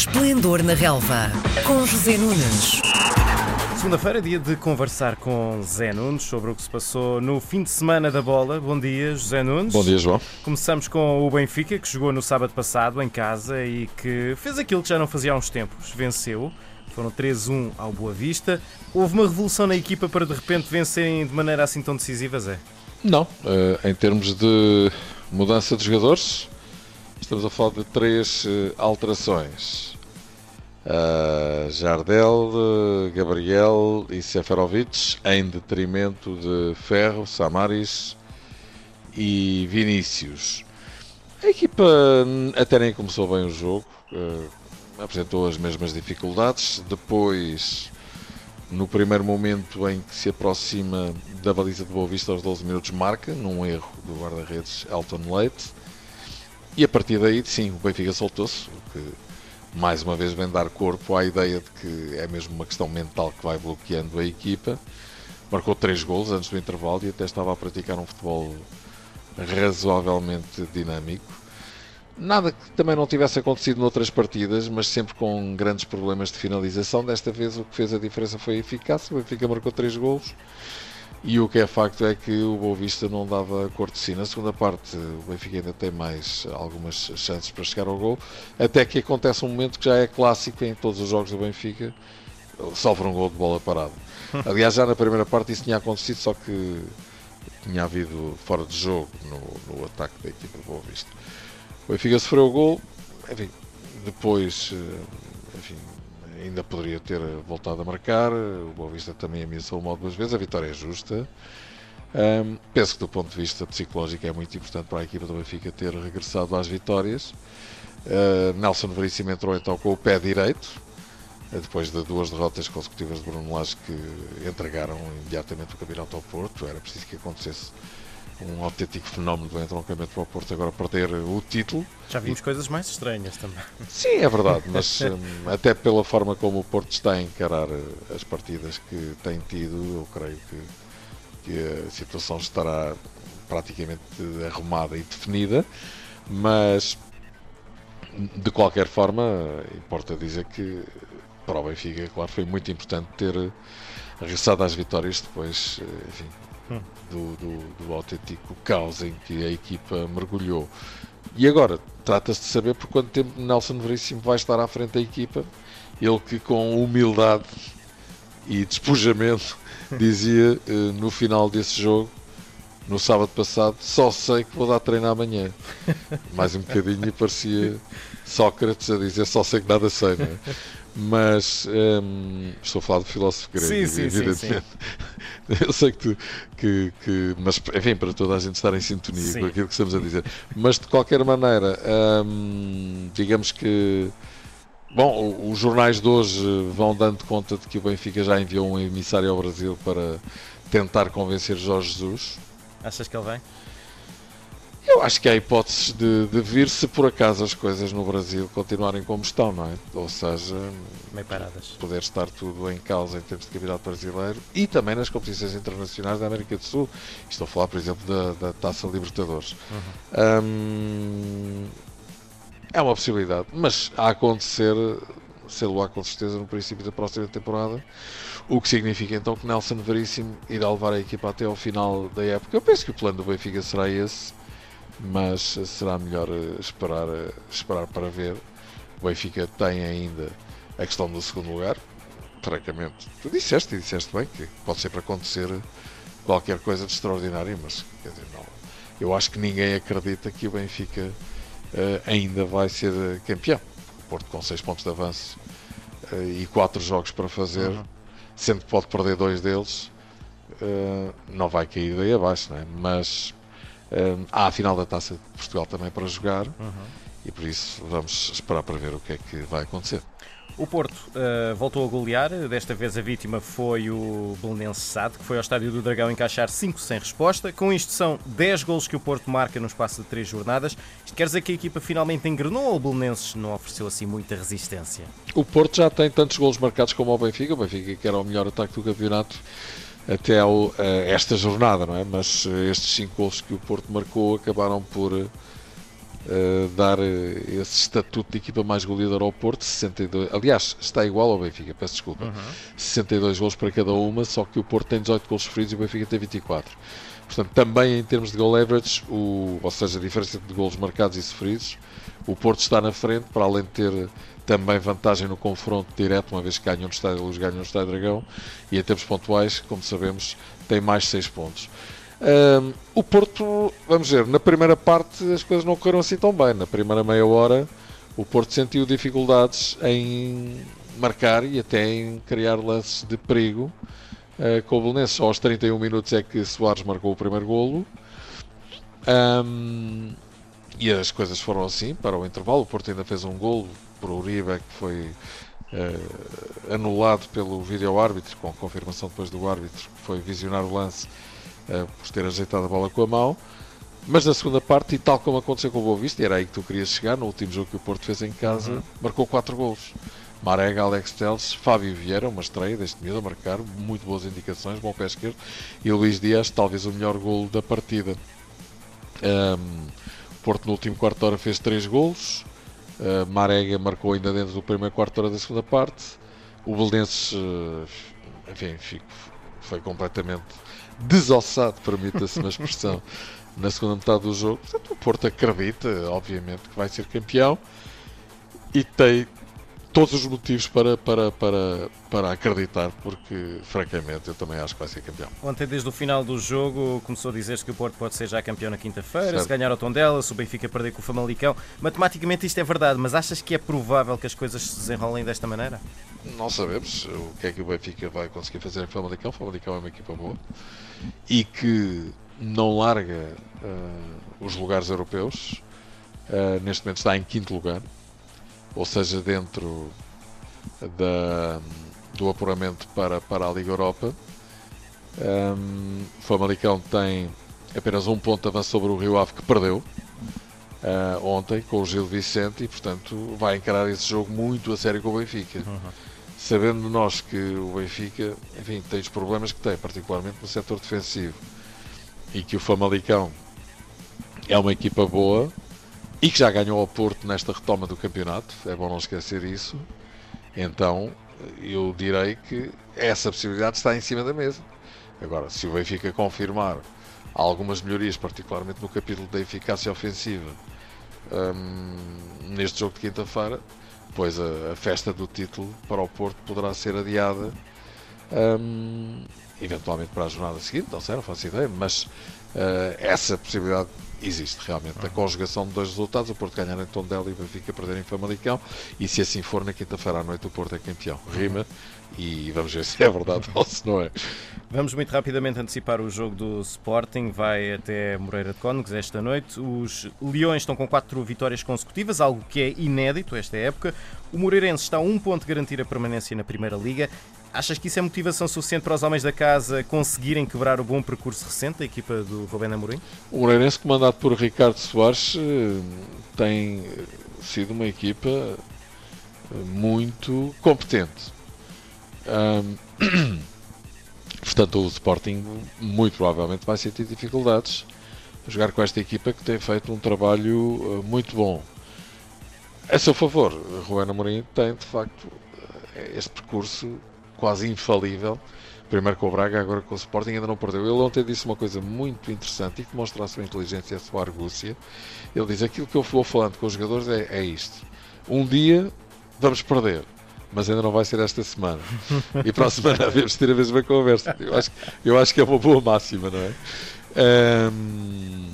Esplendor na Relva, com José Nunes. Segunda-feira, dia de conversar com Zé Nunes sobre o que se passou no fim de semana da bola. Bom dia, José Nunes. Bom dia, João. Começamos com o Benfica, que jogou no sábado passado em casa e que fez aquilo que já não fazia há uns tempos. Venceu. Foram 3-1 ao Boa Vista. Houve uma revolução na equipa para de repente vencerem de maneira assim tão decisiva, Zé? Não. Uh, em termos de mudança de jogadores, estamos a falar de três uh, alterações. Uh, Jardel, Gabriel e Seferovic em detrimento de Ferro, Samaris e Vinícius. A equipa até nem começou bem o jogo, uh, apresentou as mesmas dificuldades. Depois, no primeiro momento em que se aproxima da baliza de Boa Vista aos 12 minutos, marca, num erro do guarda-redes Elton Leite. E a partir daí, sim, o Benfica soltou-se, o que mais uma vez vem dar corpo à ideia de que é mesmo uma questão mental que vai bloqueando a equipa. Marcou três gols antes do intervalo e até estava a praticar um futebol razoavelmente dinâmico. Nada que também não tivesse acontecido noutras partidas, mas sempre com grandes problemas de finalização. Desta vez o que fez a diferença foi a eficácia. O Benfica marcou três gols e o que é facto é que o Boa Vista não dava cor de si. Na segunda parte, o Benfica ainda tem mais algumas chances para chegar ao gol, até que acontece um momento que já é clássico em todos os jogos do Benfica, sofre um gol de bola parada. Aliás, já na primeira parte isso tinha acontecido, só que tinha havido fora de jogo no, no ataque da equipa do Boa Vista. O Benfica sofreu o gol, enfim, depois enfim, ainda poderia ter voltado a marcar. O Boa Vista também ameaçou o mal duas vezes. A vitória é justa. Um, penso que do ponto de vista psicológico é muito importante para a equipa do Benfica ter regressado às vitórias. Uh, Nelson Veríssimo entrou então com o pé direito, depois de duas derrotas consecutivas de Bruno Lage que entregaram imediatamente o campeonato ao Porto. Era preciso que acontecesse um autêntico fenómeno do entroncamento para o Porto agora perder o título. Já vimos coisas mais estranhas também. Sim, é verdade, mas um, até pela forma como o Porto está a encarar eh, as partidas que tem tido, eu creio que, que a situação estará praticamente arrumada e definida, mas de qualquer forma, importa dizer que para o Benfica, claro, foi muito importante ter regressado às vitórias depois, eh, do, do, do autêntico caos em que a equipa mergulhou. E agora, trata-se de saber por quanto tempo Nelson Veríssimo vai estar à frente da equipa. Ele que com humildade e despojamento dizia eh, no final desse jogo, no sábado passado, só sei que vou dar treino amanhã. Mais um bocadinho e parecia Sócrates a dizer só sei que nada sei, não é? Mas hum, estou a falar do filósofo grego, sim, sim, evidentemente. Sim. Eu sei que, tu, que, que, Mas, enfim, para toda a gente estar em sintonia com aquilo que estamos a dizer. Mas, de qualquer maneira, hum, digamos que. Bom, os jornais de hoje vão dando conta de que o Benfica já enviou um emissário ao Brasil para tentar convencer Jorge Jesus. Achas que ele vem? Eu acho que há hipóteses de, de, vir se por acaso as coisas no Brasil continuarem como estão, não é? Ou seja, meio paradas. Poder estar tudo em causa em termos de campeonato brasileiro e também nas competições internacionais da América do Sul. Estou a falar, por exemplo, da, da Taça Libertadores. Uhum. Hum, é uma possibilidade, mas a acontecer, sei lá com certeza, no princípio da próxima temporada. O que significa então que Nelson Veríssimo irá levar a equipa até ao final da época. Eu penso que o plano do Benfica será esse mas será melhor esperar, esperar para ver. O Benfica tem ainda a questão do segundo lugar, francamente. Tu disseste e disseste bem que pode ser para acontecer qualquer coisa de extraordinário, mas quer dizer, não. Eu acho que ninguém acredita que o Benfica uh, ainda vai ser campeão. O Porto com 6 pontos de avanço uh, e 4 jogos para fazer, uhum. sendo que pode perder dois deles, uh, não vai cair daí abaixo, não é? mas um, há a final da Taça de Portugal também para jogar uhum. e por isso vamos esperar para ver o que é que vai acontecer. O Porto uh, voltou a golear, desta vez a vítima foi o Belenense Sade, que foi ao Estádio do Dragão encaixar 5 sem resposta. Com isto são 10 golos que o Porto marca no espaço de 3 jornadas. Isto quer dizer que a equipa finalmente engrenou ou o Belenenses não ofereceu assim muita resistência? O Porto já tem tantos golos marcados como o Benfica, o Benfica que era o melhor ataque do campeonato até ao, esta jornada, não é? Mas estes cinco gols que o Porto marcou acabaram por uh, dar esse estatuto de equipa mais goleadora ao Porto, 62, aliás, está igual ao Benfica, peço desculpa, uhum. 62 gols para cada uma, só que o Porto tem 18 gols sofridos e o Benfica tem 24. Portanto, também em termos de goal average, o, ou seja, a diferença de gols marcados e sofridos, o Porto está na frente, para além de ter também vantagem no confronto direto, uma vez que ganham no Estádio Luz, ganham no Estádio Dragão, e em termos pontuais, como sabemos, tem mais 6 pontos. Um, o Porto, vamos ver, na primeira parte as coisas não correram assim tão bem. Na primeira meia hora, o Porto sentiu dificuldades em marcar e até em criar lances de perigo uh, com o Belenenses. Só aos 31 minutos é que Soares marcou o primeiro golo. Um, e as coisas foram assim para o intervalo. O Porto ainda fez um golo por Uribe que foi uh, anulado pelo vídeo-árbitro, com confirmação depois do árbitro, que foi visionar o lance uh, por ter ajeitado a bola com a mão. Mas na segunda parte, e tal como aconteceu com o Boa Vista, e era aí que tu querias chegar, no último jogo que o Porto fez em casa, uhum. marcou 4 golos. Marega, Alex Teles, Fábio Vieira, uma estreia deste miúdo a marcar, muito boas indicações, bom pé esquerdo, e Luís Dias, talvez o melhor golo da partida. Um, Porto no último quarto de hora fez 3 golos, uh, Marega marcou ainda dentro do primeiro quarto de hora da segunda parte, o Belenenses, uh, enfim, foi completamente desossado, permita-se uma expressão, na segunda metade do jogo. Portanto, o Porto acredita, obviamente, que vai ser campeão e tem todos os motivos para, para, para, para acreditar, porque francamente eu também acho que vai ser campeão. Ontem, desde o final do jogo, começou a dizer-se que o Porto pode ser já campeão na quinta-feira, se ganhar o Tondela, se o Benfica perder com o Famalicão. Matematicamente isto é verdade, mas achas que é provável que as coisas se desenrolem desta maneira? Não sabemos o que é que o Benfica vai conseguir fazer em Famalicão. O Famalicão é uma equipa boa e que não larga uh, os lugares europeus. Uh, neste momento está em quinto lugar ou seja, dentro da, do apuramento para, para a Liga Europa. Um, o Famalicão tem apenas um ponto de avanço sobre o Rio Ave que perdeu uh, ontem com o Gil Vicente e, portanto, vai encarar esse jogo muito a sério com o Benfica. Uhum. Sabendo nós que o Benfica, enfim, tem os problemas que tem, particularmente no setor defensivo, e que o Famalicão é uma equipa boa, e que já ganhou ao Porto nesta retoma do campeonato, é bom não esquecer isso. Então, eu direi que essa possibilidade está em cima da mesa. Agora, se o Benfica confirmar algumas melhorias, particularmente no capítulo da eficácia ofensiva, hum, neste jogo de quinta-feira, pois a, a, festa do título para o Porto poderá ser adiada, hum, eventualmente para a jornada seguinte, não sei, não faço ideia, mas uh, essa possibilidade existe realmente. A conjugação de dois resultados, o Porto ganhar em Tondela e o Benfica perder em Famalicão, e se assim for, na quinta-feira à noite o Porto é campeão. Rima, e vamos ver se é verdade ou se não é. Vamos muito rapidamente antecipar o jogo do Sporting, vai até Moreira de Cónegos esta noite. Os Leões estão com quatro vitórias consecutivas, algo que é inédito esta época. O Moreirense está a um ponto de garantir a permanência na Primeira Liga. Achas que isso é motivação suficiente para os homens da casa conseguirem quebrar o bom percurso recente da equipa do Rubén Amorim? O Moreirense, comandado por Ricardo Soares, eh, tem sido uma equipa eh, muito competente. Um, portanto, o Sporting muito provavelmente vai sentir dificuldades a jogar com esta equipa que tem feito um trabalho uh, muito bom. A seu favor, Rubén Amorim tem de facto este percurso quase infalível. Primeiro com o Braga, agora com o Sporting, ainda não perdeu. Ele ontem disse uma coisa muito interessante e que mostra a sua inteligência e a sua argúcia. Ele diz: aquilo que eu vou falando com os jogadores é, é isto. Um dia vamos perder, mas ainda não vai ser esta semana. E para a semana devemos ter a mesma conversa. Eu acho, eu acho que é uma boa máxima, não é? Um,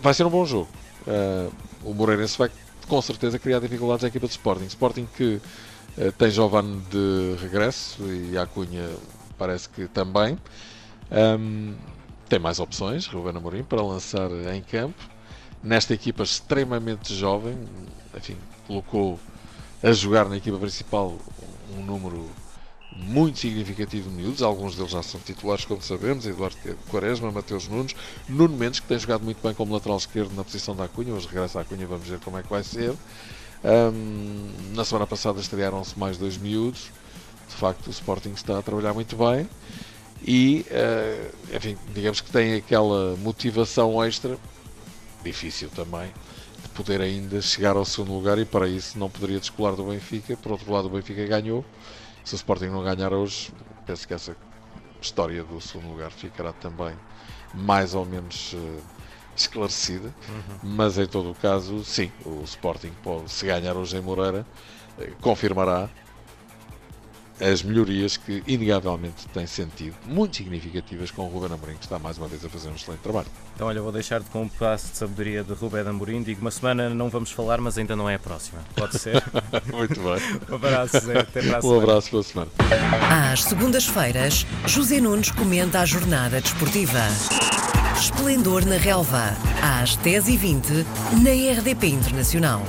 vai ser um bom jogo. Uh, o Moreirense vai com certeza criar dificuldades à equipa de Sporting. Sporting que tem Giovanni de regresso e a Cunha parece que também. Um, tem mais opções, Ruben Amorim, para lançar em campo. Nesta equipa extremamente jovem, enfim, colocou a jogar na equipa principal um número muito significativo de miúdos, alguns deles já são titulares, como sabemos, Eduardo Quaresma, Mateus Nunes, Nuno Mendes, que tem jogado muito bem como lateral esquerdo na posição da Cunha, hoje regressa à Cunha, vamos ver como é que vai ser. Um, na semana passada estrearam-se mais dois miúdos. De facto, o Sporting está a trabalhar muito bem e, uh, enfim, digamos que tem aquela motivação extra, difícil também, de poder ainda chegar ao segundo lugar e para isso não poderia descolar do Benfica. Por outro lado, o Benfica ganhou. Se o Sporting não ganhar hoje, penso que essa história do segundo lugar ficará também mais ou menos uh, esclarecida. Uhum. Mas em todo o caso, sim, o Sporting pode, se ganhar hoje em Moreira, uh, confirmará as melhorias que, inegavelmente, têm sentido, muito significativas com o Ruben Amorim, que está mais uma vez a fazer um excelente trabalho. Então, olha, vou deixar-te com um passo de sabedoria de Ruben Amorim. Digo, uma semana não vamos falar, mas ainda não é a próxima. Pode ser? muito bem. um abraço, Zé. Até para a Um abraço para a semana. Às segundas-feiras, José Nunes comenta a jornada desportiva. Esplendor na Relva, às 10h20, na RDP Internacional.